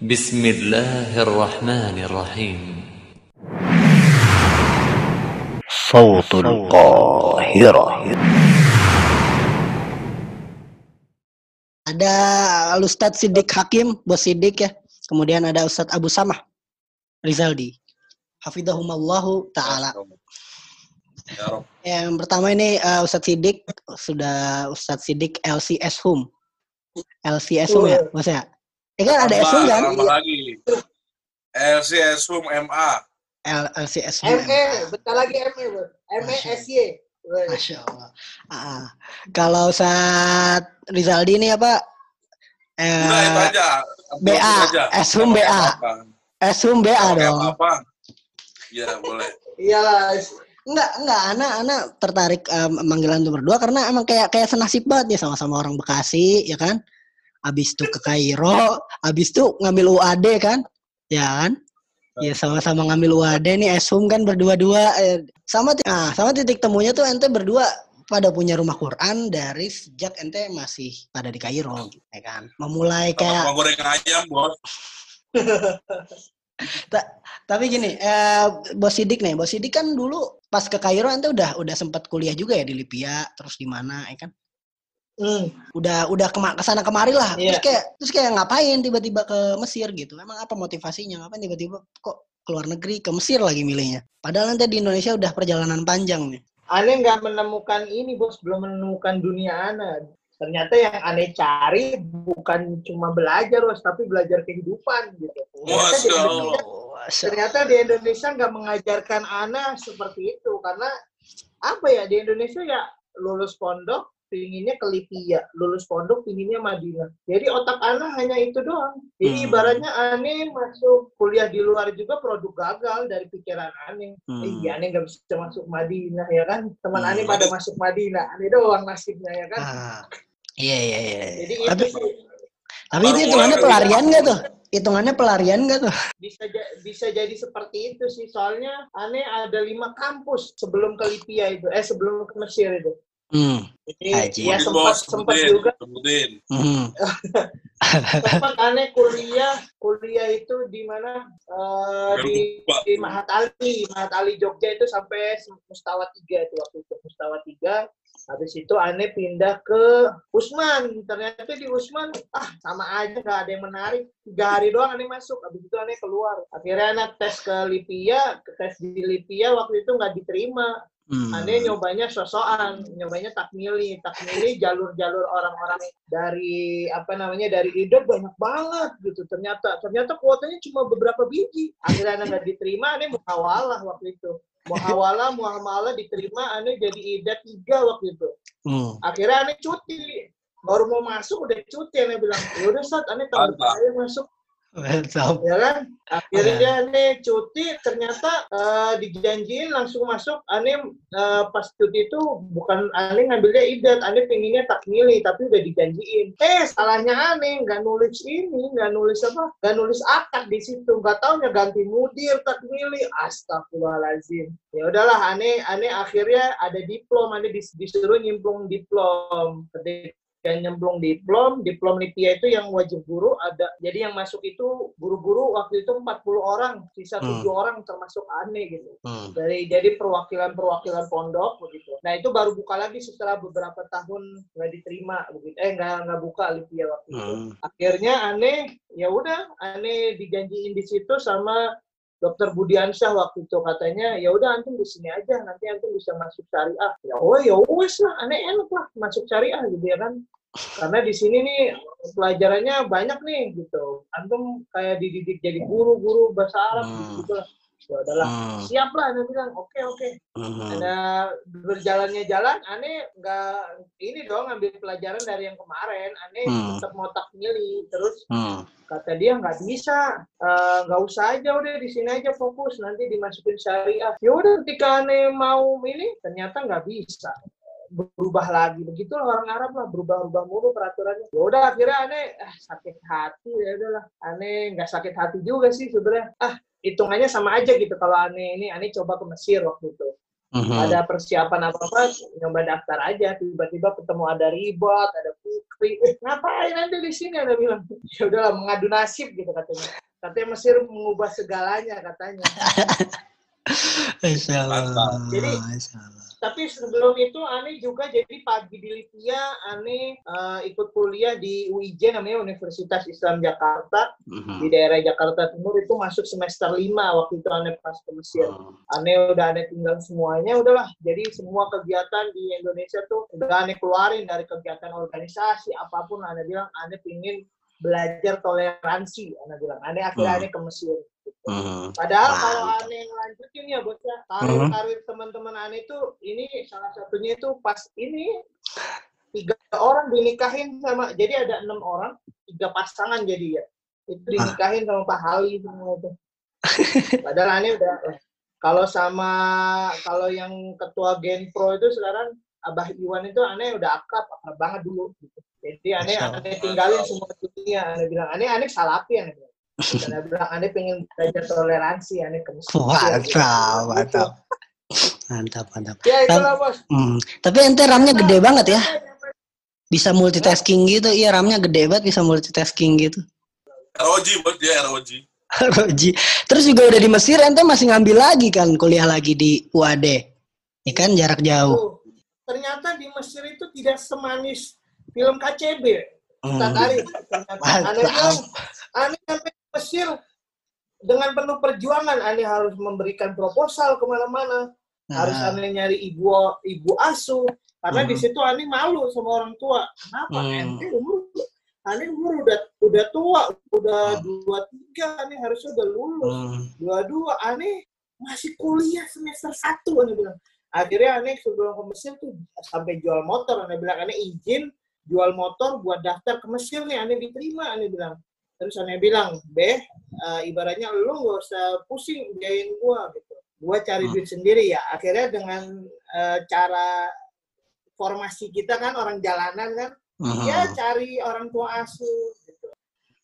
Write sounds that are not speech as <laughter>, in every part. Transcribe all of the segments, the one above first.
بسم الله الرحمن الرحيم صوت القاهرة Ada Ustadz Sidik Hakim, Bos Sidik ya. Kemudian ada Ustadz Abu Samah Rizaldi. Hafizahumallahu ta'ala. Ya Rob. Yang pertama ini uh, Ustadz Sidik, sudah Ustadz Sidik LCS Hum. LCS Hum ya, Bos ya? Ya kan ada Tambah, kan? tambah lagi. LCS Hum MA. L- LCS Hum. ME, bentar lagi ME, bro. ME SY. Masya Allah. Ah, kalau Ustadz Rizaldi ini apa? Udah itu Eh, aja. BA, pakai BA. apa-apa. S Hum BA dong. apa-apa. Iya, boleh. Iyalah. Enggak, enggak, anak anak tertarik em, manggilan itu berdua karena emang kayak kayak senasib banget nih sama-sama orang Bekasi, ya kan? Abis itu ke Kairo, abis itu ngambil UAD kan? Ya kan? Ya sama-sama ngambil UAD nih Esum kan berdua-dua eh, sama nah, sama titik temunya tuh ente berdua pada punya rumah Quran dari sejak ente masih pada di Kairo, ya kan? Memulai kayak goreng ayam, bos. <laughs> Ta- tapi gini, eh, Bos Sidik nih, Bos Sidik kan dulu pas ke Kairo ente udah udah sempat kuliah juga ya di Libya, terus di mana, ya kan? Hmm. Udah udah kema ke sana kemari lah. Terus Iya. kayak terus kayak ngapain tiba-tiba ke Mesir gitu? Emang apa motivasinya? Ngapain tiba-tiba kok keluar negeri ke Mesir lagi milihnya? Padahal nanti di Indonesia udah perjalanan panjang nih. Aneh nggak menemukan ini, bos. Belum menemukan dunia Ana. Ternyata yang aneh cari bukan cuma belajar, bos, tapi belajar kehidupan gitu. Ternyata di Indonesia. Oh, ternyata di Indonesia nggak mengajarkan Ana seperti itu karena apa ya di Indonesia ya lulus pondok pinginnya ke Libya, lulus pondok pinginnya Madinah. Jadi otak Ana hanya itu doang. Jadi Hmm. ibaratnya Ane masuk kuliah di luar juga produk gagal dari pikiran Ane. Hmm. Iya, Ane nggak bisa masuk Madinah ya kan? Teman Hmm. Ane pada masuk Madinah, Ane doang nasibnya ya kan? Ah. Iya iya iya. Jadi Tapi itu sih tapi itu hitungannya pelarian nggak tuh? Hitungannya pelarian nggak tuh? bisa ja- bisa jadi seperti itu sih. Soalnya Ane ada lima kampus sebelum ke Libya itu, eh sebelum ke Mesir itu. Hmm. Jadi Haji. ya sempat bos. sempat juga Sebutin. Hmm. <laughs> sempat aneh kuliah kuliah itu di mana Eh, di, di Mahat Ali Mahat Ali Jogja itu sampai Mustawa 3 itu waktu itu Mustawa 3 habis itu aneh pindah ke Usman ternyata di Usman ah sama aja nggak ada yang menarik tiga hari doang aneh masuk habis itu aneh keluar akhirnya aneh tes ke Libya tes di Libya waktu itu nggak diterima Hmm. Aneh nyobanya sosokan, nyobanya takmili. Takmili jalur-jalur orang-orang dari apa namanya dari IDOT banyak banget gitu. Ternyata ternyata kuotanya cuma beberapa biji. Akhirnya aneh nggak diterima, aneh muhawalah waktu itu. Muhawalah, muamalah diterima, aneh jadi IDOT tiga waktu itu. Hmm. Akhirnya aneh cuti. Baru mau masuk udah cuti, aneh bilang, ya udah saat aneh tahun aja masuk Mantap. ya kan? Akhirnya nih cuti ternyata eh, dijanjiin langsung masuk. Aneh eh, pas cuti itu bukan aneh ngambilnya idat aneh pengennya takmili tapi udah dijanjiin. Eh salahnya aneh nggak nulis ini nggak nulis apa nggak nulis akad di situ. Nggak taunya ganti mudir takmili astagfirullahalazim ya udahlah aneh aneh akhirnya ada diplom. Dis- disuruh nyimplung diplom ketika yang nyemplung diplom, diplom Lipia itu yang wajib guru ada. Jadi yang masuk itu guru-guru waktu itu 40 orang, sisa Hmm. 7 orang termasuk aneh gitu. Hmm. Dari jadi perwakilan-perwakilan pondok begitu. Nah, itu baru buka lagi setelah beberapa tahun nggak diterima begitu. Eh nggak nggak buka Lipia waktu itu. Hmm. Akhirnya aneh ya udah aneh dijanjiin di situ sama Dokter Budiansyah waktu itu katanya ya udah antum di sini aja nanti antum bisa masuk syariah. Ya oh ya wes lah aneh enak lah masuk syariah gitu ya kan. Karena di sini nih pelajarannya banyak nih gitu. Antum kayak dididik jadi guru-guru bahasa Arab Hmm. gitu. lah ya udahlah Hmm. siap lah aneh bilang oke oke Hmm. ada berjalannya jalan aneh nggak ini dong ambil pelajaran dari yang kemarin aneh Hmm. tetap mau takmili terus Hmm. kata dia nggak bisa Eh, nggak usah aja udah di sini aja fokus nanti dimasukin syariah ya udah ketika aneh mau ini ternyata nggak bisa berubah lagi begitu orang Arab lah berubah-ubah mulu peraturannya ya udah akhirnya aneh ah, sakit hati ya udahlah aneh nggak sakit hati juga sih sebenarnya ah hitungannya sama aja gitu kalau aneh ini aneh coba ke Mesir waktu itu Hmm. ada persiapan apa apa nyoba daftar aja tiba-tiba ketemu ada ribet ada Jeffrey, eh, ngapain anda di sini? Anda bilang, ya udahlah mengadu nasib gitu katanya. Katanya Mesir mengubah segalanya katanya. <laughs> Allah. Jadi- Allah. Tapi sebelum itu Ani juga jadi pagi di Libya, Ani eh, ikut kuliah di UIJ namanya Universitas Islam Jakarta Mhm. di daerah Jakarta Timur itu masuk semester 5 waktu itu Ani pas ke Mesir. Hmm. Ane udah ane tinggal semuanya udahlah jadi semua kegiatan di Indonesia tuh udah ane keluarin dari kegiatan organisasi apa pun ane bilang ane pingin belajar toleransi ane bilang ane akhirnya Hmm. ane ke Mesir Mhm. padahal Mantap. kalau ane ngelanjutin ya bos ya. Karir karir teman-teman ane itu ini salah satunya itu pas ini tiga orang dinikahin sama jadi ada enam orang tiga pasangan jadi ya. Itu dinikahin sama Pak Hali semua itu. Padahal ane udah eh, kalau sama kalau yang ketua Genpro itu sekarang Abah Iwan itu aneh udah akrab akrab banget dulu gitu. jadi aneh aneh tinggalin semua dunia aneh bilang. Aneh aneh salapi aneh bilang aneh bilang aneh pengen belajar toleransi aneh ke Mesir, Mantap, mantap. Mantap, mantap. ya itulah bos Hmm. Tapi ente RAM-nya gede banget ya. Bisa multitasking gitu. Iya, RAM-nya gede banget bisa multitasking gitu. ROG bos dia ROG. <laughs> Roji. Terus juga udah di Mesir, ente masih ngambil lagi kan kuliah lagi di UAD. Ini kan jarak jauh. Tuh. ternyata di Mesir itu tidak semanis film KCB Hmm. Ternyata. aneh bilang aneh sampai Mesir dengan penuh perjuangan aneh harus memberikan proposal ke mana-mana harus Nah, aneh nyari ibu ibu asuh karena Hmm. di situ aneh malu sama orang tua kenapa Hmm. ente umur aneh umur udah udah tua udah Hmm. dua tiga aneh harusnya udah lulus hmm. dua dua aneh masih kuliah semester satu aneh bilang akhirnya aneh sebelum ke Mesir tuh sampai jual motor aneh bilang aneh izin jual motor buat daftar ke Mesir nih aneh diterima aneh bilang terus aneh bilang beh eh, ibaratnya lu gak usah pusing biayain gua gitu gua cari Hmm. duit sendiri ya akhirnya dengan eh, cara formasi kita kan orang jalanan kan Mhm. ya cari orang tua asuh gitu.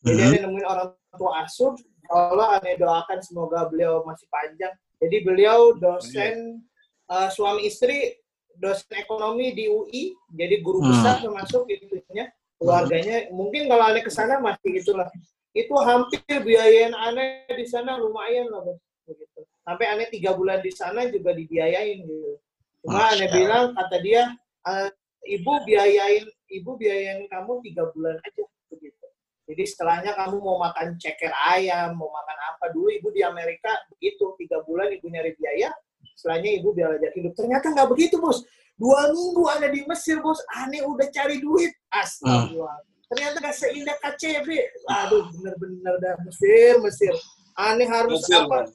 Jadi aneh nemuin orang tua asuh, Allah aneh doakan semoga beliau masih panjang. Jadi beliau dosen eh, suami istri dosen ekonomi di UI, jadi guru Hmm. besar termasuk itunya keluarganya. Mungkin kalau aneh ke sana masih itulah. Itu hampir biayain aneh di sana lumayan lah bos. Begitu. Sampai aneh tiga bulan di sana juga dibiayain gitu. Cuma aneh Masya bilang kata dia eh, ibu biayain ibu biayain kamu tiga bulan aja begitu. Jadi setelahnya kamu mau makan ceker ayam, mau makan apa dulu ibu di Amerika begitu tiga bulan ibu nyari biaya, setelahnya ibu belajar hidup. Ternyata nggak begitu bos. Dua minggu ada di Mesir bos, aneh udah cari duit. Astagfirullah. Ternyata nggak seindah KCB. Aduh bener-bener dah Mesir, Mesir. Aneh harus Mesir, apa? Bang.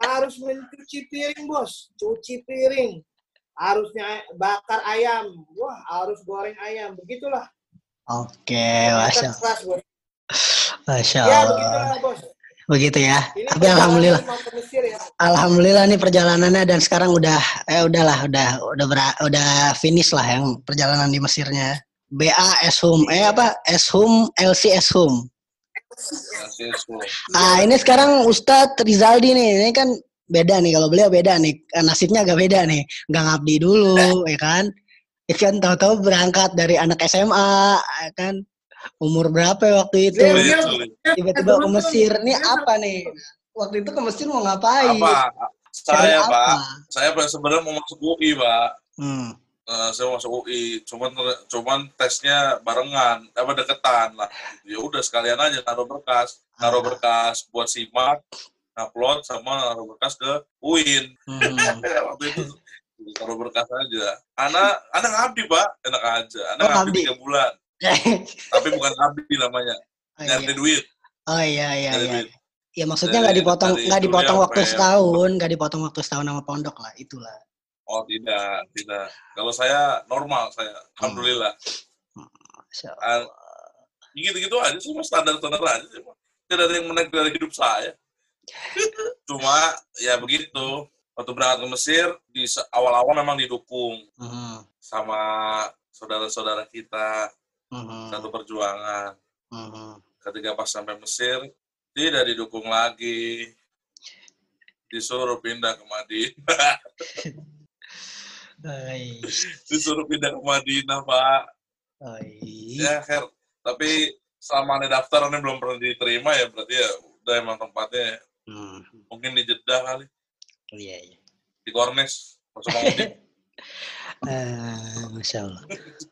Harus mencuci piring bos, cuci piring. Harusnya bakar ayam, wah harus goreng ayam, begitulah. Oke, Ternyata masya, masya Ya Allah. begitulah bos. Begitu ya. Ini Tapi alhamdulillah, Mesir ya. alhamdulillah nih perjalanannya dan sekarang udah, eh udahlah, udah, udah bera- udah finish lah yang perjalanan di Mesirnya. BA Eshum, eh apa? Eshum, LC Eshum. Kasih semua. Ah ini sekarang Ustadz Rizaldi nih, ini kan beda nih kalau beliau beda nih, Eh, nasibnya agak beda nih, nggak ngabdi dulu, ya kan? Kan tahu-tahu berangkat dari anak SMA, ya kan? Umur berapa ya waktu itu? Beliau- sulit. Tiba-tiba ke Mesir, nih apa nih? Waktu itu ke Mesir mau ngapain? Apa? Saya, apa? Pak. Saya sebenarnya mau masuk UI, Pak. Hmm. Eh, saya mau masuk UI, cuman cuman tesnya barengan, apa deketan lah. Ya udah sekalian aja naruh berkas, naruh Ah. berkas buat simak, upload sama naruh berkas ke UIN. Hmm. <laughs> Waktu itu naruh berkas aja. Anak, anak ngabdi pak, enak aja. Anak Oh, ngabdi ngabdi. tiga bulan, <laughs> tapi bukan ngabdi namanya, oh, nyari iya. duit, oh iya iya nyari iya. duit. Ya maksudnya nggak dipotong nggak dipotong ya, waktu sampai- setahun, nggak dipotong waktu setahun sama pondok lah, itulah. Oh tidak, tidak. Kalau saya normal saya, alhamdulillah. Masya Ah, gitu-gitu aja mas standar-standar aja. Tidak ada yang menarik dari hidup saya. <laughs> Cuma ya begitu. Waktu berangkat ke Mesir, di awal-awal memang didukung Mhm, sama saudara-saudara kita mhm, satu perjuangan. mhm. Ketika pas sampai Mesir, tidak didukung lagi. Disuruh pindah ke Madinah. <laughs> Disuruh pindah ke Madinah, Pak. Oh, iya. Ya, Her. Tapi selama ada daftar ini belum pernah diterima ya berarti ya udah emang tempatnya Hmm. mungkin di Jeddah kali, Iya, iya. di Kornes. Maudi. Eh, <laughs> Masya Allah. <laughs>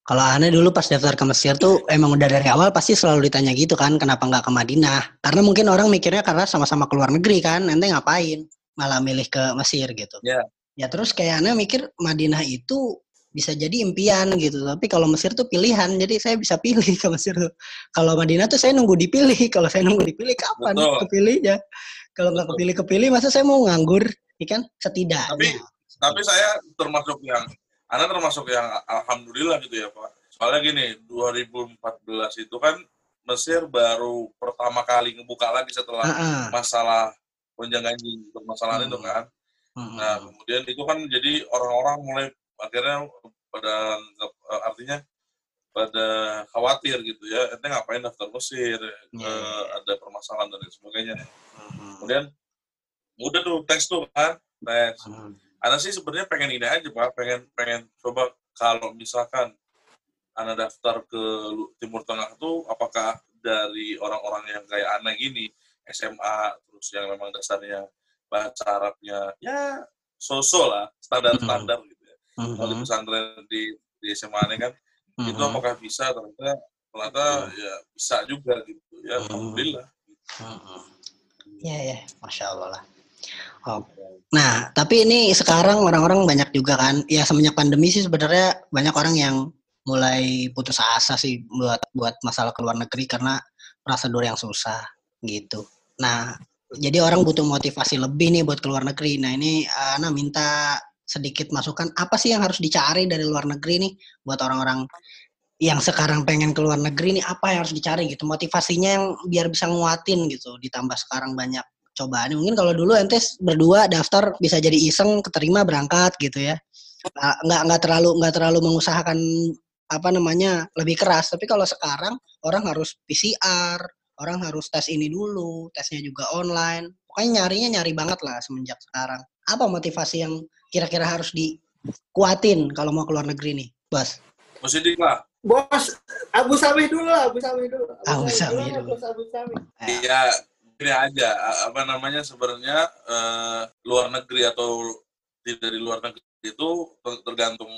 Kalau aneh dulu pas daftar ke Mesir tuh emang udah dari awal pasti selalu ditanya gitu kan, kenapa nggak ke Madinah? Karena mungkin orang mikirnya karena sama-sama keluar negeri kan, ente ngapain? Malah milih ke Mesir gitu. Iya. Ya terus kayak aneh mikir Madinah itu bisa jadi impian gitu, tapi kalau Mesir tuh pilihan, jadi saya bisa pilih ke Mesir tuh. Kalau Madinah tuh saya nunggu dipilih, kalau saya nunggu dipilih kapan Betul. kepilihnya? Kalau nggak kepilih-kepilih, masa saya mau nganggur? Ini kan setidaknya. Tapi tapi saya termasuk yang Anda termasuk yang alhamdulillah gitu ya Pak. Soalnya gini, 2014 itu kan Mesir baru pertama kali ngebuka lagi setelah Heeh. masalah gonjang ganjing permasalahan itu Hmm. kan. Heeh. Nah, kemudian itu kan jadi orang-orang mulai akhirnya pada eh, artinya pada khawatir gitu ya, ente ngapain daftar Mesir, Iya, Eh, iya. ada permasalahan dan sebagainya. Heeh. Kemudian udah tuh tes tuh kan, tes. Heeh. Ana sih sebenarnya pengen ini aja pak, pengen pengen coba kalau misalkan Ana daftar ke Timur Tengah tuh apakah dari orang-orang yang kayak Ana gini SMA terus yang memang dasarnya bahasa Arabnya ya so-so lah standar-standar gitu ya. Kalau di pesantren di di SMA Ana kan itu Mhm. apakah bisa ternyata ternyata ya bisa juga gitu ya alhamdulillah. Iya ya, masya Allah lah. Oh. Nah, tapi ini sekarang orang-orang banyak juga kan, ya semenjak pandemi sih sebenarnya banyak orang yang mulai putus asa sih buat buat masalah ke luar negeri karena prosedur yang susah gitu. Nah, jadi orang butuh motivasi lebih nih buat ke luar negeri. Nah, ini eh, Ana minta sedikit masukan apa sih yang harus dicari dari luar negeri nih buat orang-orang yang sekarang pengen ke luar negeri nih apa yang harus dicari gitu motivasinya yang biar bisa nguatin gitu ditambah sekarang banyak cobaan mungkin kalau dulu ente berdua daftar bisa jadi iseng keterima berangkat gitu ya Nggak- nggak terlalu nggak terlalu mengusahakan apa namanya lebih keras tapi kalau sekarang orang harus PCR orang harus tes ini dulu tesnya juga online pokoknya nyarinya nyari banget lah semenjak sekarang apa motivasi yang kira-kira harus dikuatin kalau mau ke luar negeri nih bos Mesti lah. Bos, Abu Samih dulu lah, Abu Samih dulu. Abu dulu. Abu Samih. Eh, Iya, gini aja, apa namanya sebenarnya eh, luar negeri atau tidak dari luar negeri itu ter- tergantung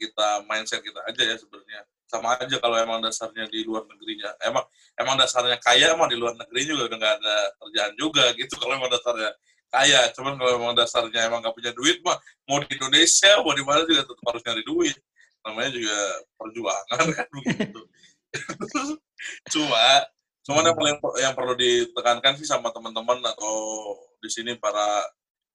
kita mindset kita aja ya sebenarnya. Sama aja kalau emang dasarnya di luar negerinya, emang emang dasarnya kaya emang di luar negeri juga udah nggak ada kerjaan juga <laughs> gitu kalau emang dasarnya kaya. Cuman kalau emang dasarnya emang nggak punya duit mah mau di Indonesia mau di mana juga tetap harus nyari duit. Namanya juga perjuangan <laughs> kan begitu. <laughs> Cuma Cuman yang paling yang perlu ditekankan sih sama teman-teman atau di sini para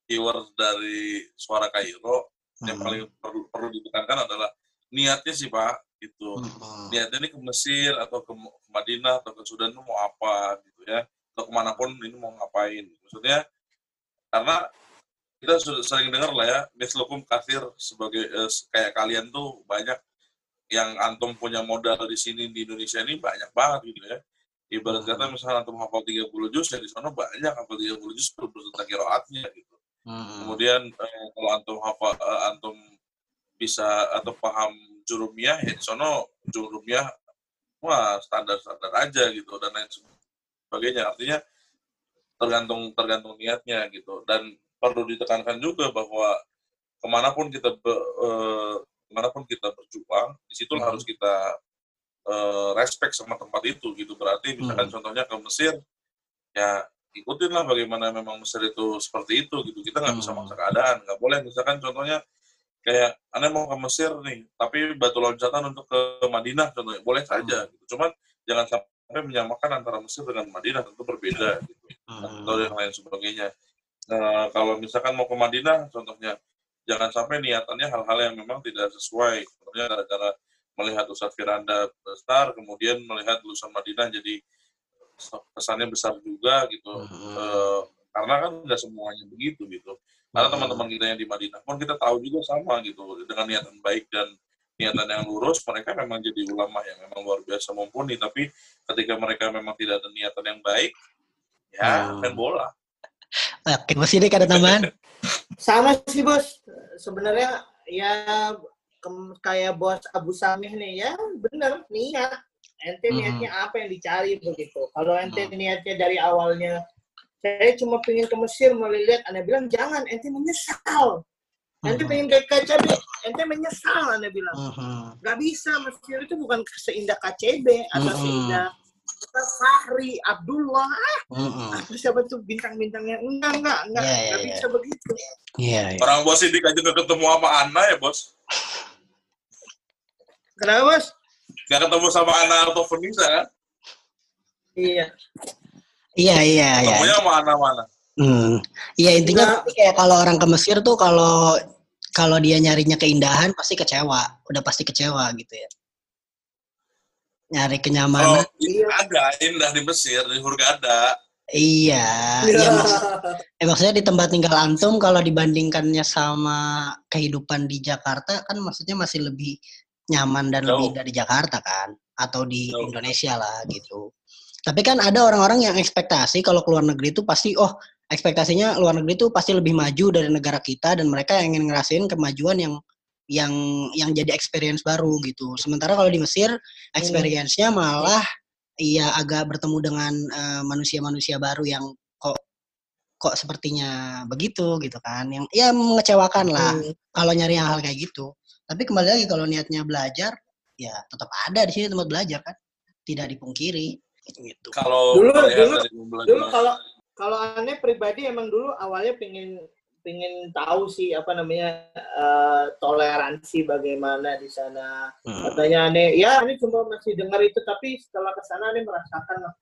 viewer dari Suara Kairo yang Mhm. paling perlu, perlu ditekankan adalah niatnya sih Pak itu. Mhm. Niatnya ini ke Mesir atau ke Madinah atau ke Sudan mau apa gitu ya. Atau ke mana pun ini mau ngapain. Maksudnya karena kita sudah sering dengar lah ya, mislukum kasir sebagai eh, kayak kalian tuh banyak yang antum punya modal di sini di Indonesia ini banyak banget gitu ya. Ibarat kata misalnya antum hafal 30 juz, ya di sana banyak hafal 30 juz beserta kiroatnya gitu. Mhm. Kemudian eh, kalau antum hafal, eh, antum bisa atau paham jurumiyah, ya di sana jurumiyah wah standar-standar aja gitu dan lain sebagainya. Artinya tergantung tergantung niatnya gitu dan perlu ditekankan juga bahwa ke mana pun kita be- eh, ke mana pun kita berjuang di situ Mhm. harus kita eh, respect sama tempat itu gitu berarti misalkan Mhm. contohnya ke Mesir ya ikutin lah bagaimana memang Mesir itu seperti itu gitu kita nggak bisa Mhm. maksa keadaan nggak boleh misalkan contohnya kayak anda mau ke Mesir nih tapi batu loncatan untuk ke Madinah contohnya boleh saja gitu cuman jangan sampai menyamakan antara Mesir dengan Madinah tentu berbeda gitu Mhm. atau yang lain sebagainya. Nah, kalau misalkan mau ke Madinah, contohnya, jangan sampai niatannya hal-hal yang memang tidak sesuai. Contohnya gara-gara melihat Ustadz Firanda besar, kemudian melihat lulusan Madinah jadi kesannya besar juga gitu. Mhm. Eh, karena kan nggak semuanya begitu gitu. Karena Mhm. teman-teman kita yang di Madinah pun kita tahu juga sama gitu dengan niatan baik dan niatan yang lurus mereka memang jadi ulama yang memang luar biasa mumpuni tapi ketika mereka memang tidak ada niatan yang baik ya main bola Oke, Mas ini ada tambahan? Sama sih bos. Sebenarnya ya kayak bos Abu Samih nih ya bener niat ente Hmm. niatnya apa yang dicari begitu kalau ente Hmm. niatnya dari awalnya saya cuma pengen ke Mesir mau lihat anda bilang jangan ente menyesal ente Mhm. pengen ke KCB ente menyesal anda bilang Mhm. nggak bisa Mesir itu bukan seindah KCB atau Mm-mm. seindah apa, Fahri Abdullah ah, siapa tuh bintang-bintangnya enggak enggak enggak Iya, iya, nggak iya. bisa begitu Iya, iya. Orang bos Sidik aja nggak ketemu sama Ana ya bos. kenapa bos Nggak ketemu sama Ana atau Fenisa kan? iya Iya, iya, iya. Ketemunya sama Ana mana? Hmm. Iya intinya Nah. kayak kalau orang ke Mesir tuh kalau kalau dia nyarinya keindahan pasti kecewa, udah pasti kecewa gitu ya. Nyari Kalau kenyamanan, Iya. ada indah di Mesir, di Hurghada. iya. Iya. Ya, maksud- eh, maksudnya di tempat tinggal antum kalau dibandingkannya sama kehidupan di Jakarta kan maksudnya masih lebih nyaman dan Jauh. lebih dari Jakarta kan atau di Jauh. Indonesia lah gitu. Tapi kan ada orang-orang yang ekspektasi kalau keluar negeri itu pasti oh ekspektasinya luar negeri itu pasti lebih maju dari negara kita dan mereka ingin ngerasain kemajuan yang yang yang jadi experience baru gitu. Sementara kalau di Mesir experience-nya malah iya agak bertemu dengan eh, manusia-manusia baru yang kok kok sepertinya begitu gitu kan. Yang ya mengecewakan lah Hmm. kalau nyari yang hal kayak gitu. Tapi kembali lagi kalau niatnya belajar ya tetap ada di sini tempat belajar kan. Tidak dipungkiri gitu. Kalau Dulu- dulu- dulu kalau kalau aneh pribadi emang dulu awalnya pengen pengen tahu sih apa namanya eh, toleransi bagaimana di sana Hmm. katanya aneh ya aneh cuma masih dengar itu tapi setelah ke sana aneh merasakan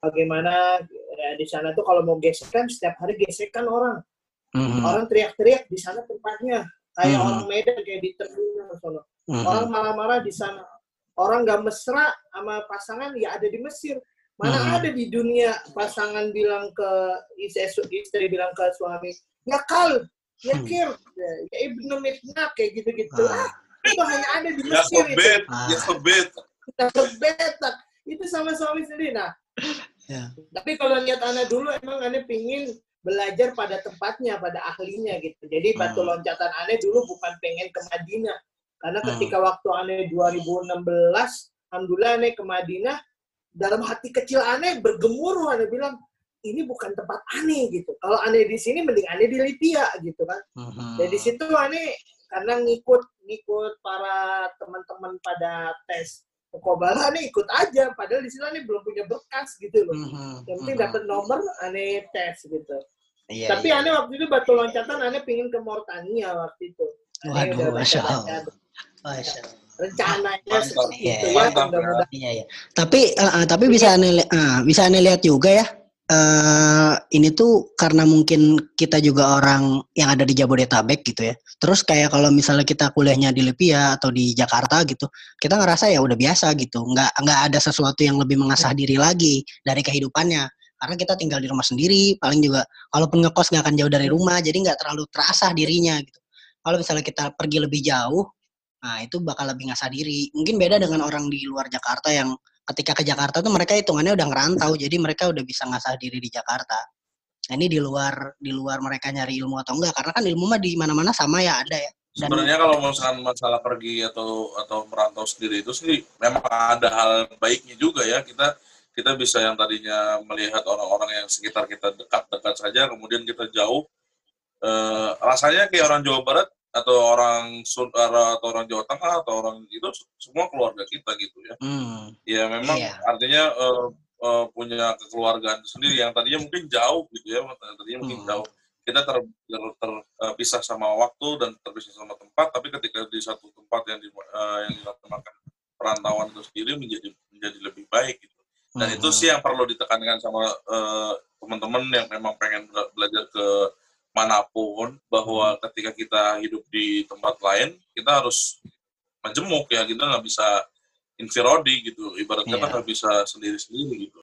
bagaimana ya, di sana tuh kalau mau gesekan setiap hari gesekan orang Mhm. orang teriak-teriak di sana tempatnya kayak Hmm. orang Medan kayak di terminal sono Mhm. orang marah-marah di sana orang nggak mesra sama pasangan ya ada di Mesir mana Hmm. ada di dunia pasangan bilang ke istri, istri bilang ke suami ya kal ya Hmm. kir ya, ya ibnu mitna kayak gitu-gitu Ah. ah, itu hanya ada di Ya Mesir itu sebet, Ah. ya berbetak itu sama suami sendiri nah Ya. tapi kalau lihat anak dulu emang aneh pingin belajar pada tempatnya pada ahlinya gitu jadi batu Hmm. loncatan aneh dulu bukan pengen ke Madinah karena Hmm. ketika waktu aneh 2016 alhamdulillah aneh ke Madinah dalam hati kecil aneh bergemuruh aneh bilang ini bukan tempat aneh gitu kalau aneh di sini mending aneh di Libya gitu kan Mhm. dan di situ aneh karena ngikut ngikut para teman-teman pada tes Mukobala aneh ikut aja padahal di sini aneh belum punya berkas gitu loh Mhm. yang penting Mhm. dapat nomor aneh tes gitu Iya, tapi iya. aneh waktu itu batu loncatan aneh pingin ke Mortania waktu itu Aneh Waduh, Masya Allah. Masya Allah. Rencananya Mantap. seperti itu ya Mantap, Iya, iya. Tapi eh, eh, tapi bisa li- eh, bisa aneh lihat juga ya. eh ini tuh karena mungkin kita juga orang yang ada di Jabodetabek gitu ya. Terus kayak kalau misalnya kita kuliahnya di Lipia atau di Jakarta gitu, kita ngerasa ya udah biasa gitu. Nggak nggak ada sesuatu yang lebih mengasah diri lagi dari kehidupannya. Karena kita tinggal di rumah sendiri, paling juga kalaupun ngekos nggak akan jauh dari rumah, jadi nggak terlalu terasa dirinya gitu. Kalau misalnya kita pergi lebih jauh, Nah, itu bakal lebih ngasah diri. Mungkin beda dengan orang di luar Jakarta yang ketika ke Jakarta tuh mereka hitungannya udah ngerantau, jadi mereka udah bisa ngasah diri di Jakarta. Nah, ini di luar di luar mereka nyari ilmu atau enggak, karena kan ilmu mah di mana-mana sama ya ada ya. Dan Sebenarnya kalau misalkan masalah pergi atau atau merantau sendiri itu sih memang ada hal baiknya juga ya kita kita bisa yang tadinya melihat orang-orang yang sekitar kita dekat-dekat saja kemudian kita jauh eh, rasanya kayak orang Jawa Barat atau orang Sun- atau orang Jawa Tengah atau orang itu semua keluarga kita gitu ya. Hmm, ya memang Iya. artinya eh, eh, punya kekeluargaan sendiri yang tadinya mungkin jauh gitu ya tadinya mungkin Hmm. jauh. Kita ter, ter, terpisah sama waktu dan terpisah sama tempat tapi ketika di satu tempat yang di, eh, yang dilaksanakan perantauan itu sendiri menjadi menjadi lebih baik gitu. Dan itu mhm, sih yang perlu ditekankan sama eh, teman-teman yang memang pengen bela- belajar ke mana pun bahwa ketika kita hidup di tempat lain kita harus majemuk ya kita nggak bisa infirodi gitu. Ibaratnya kan nggak bisa sendiri-sendiri gitu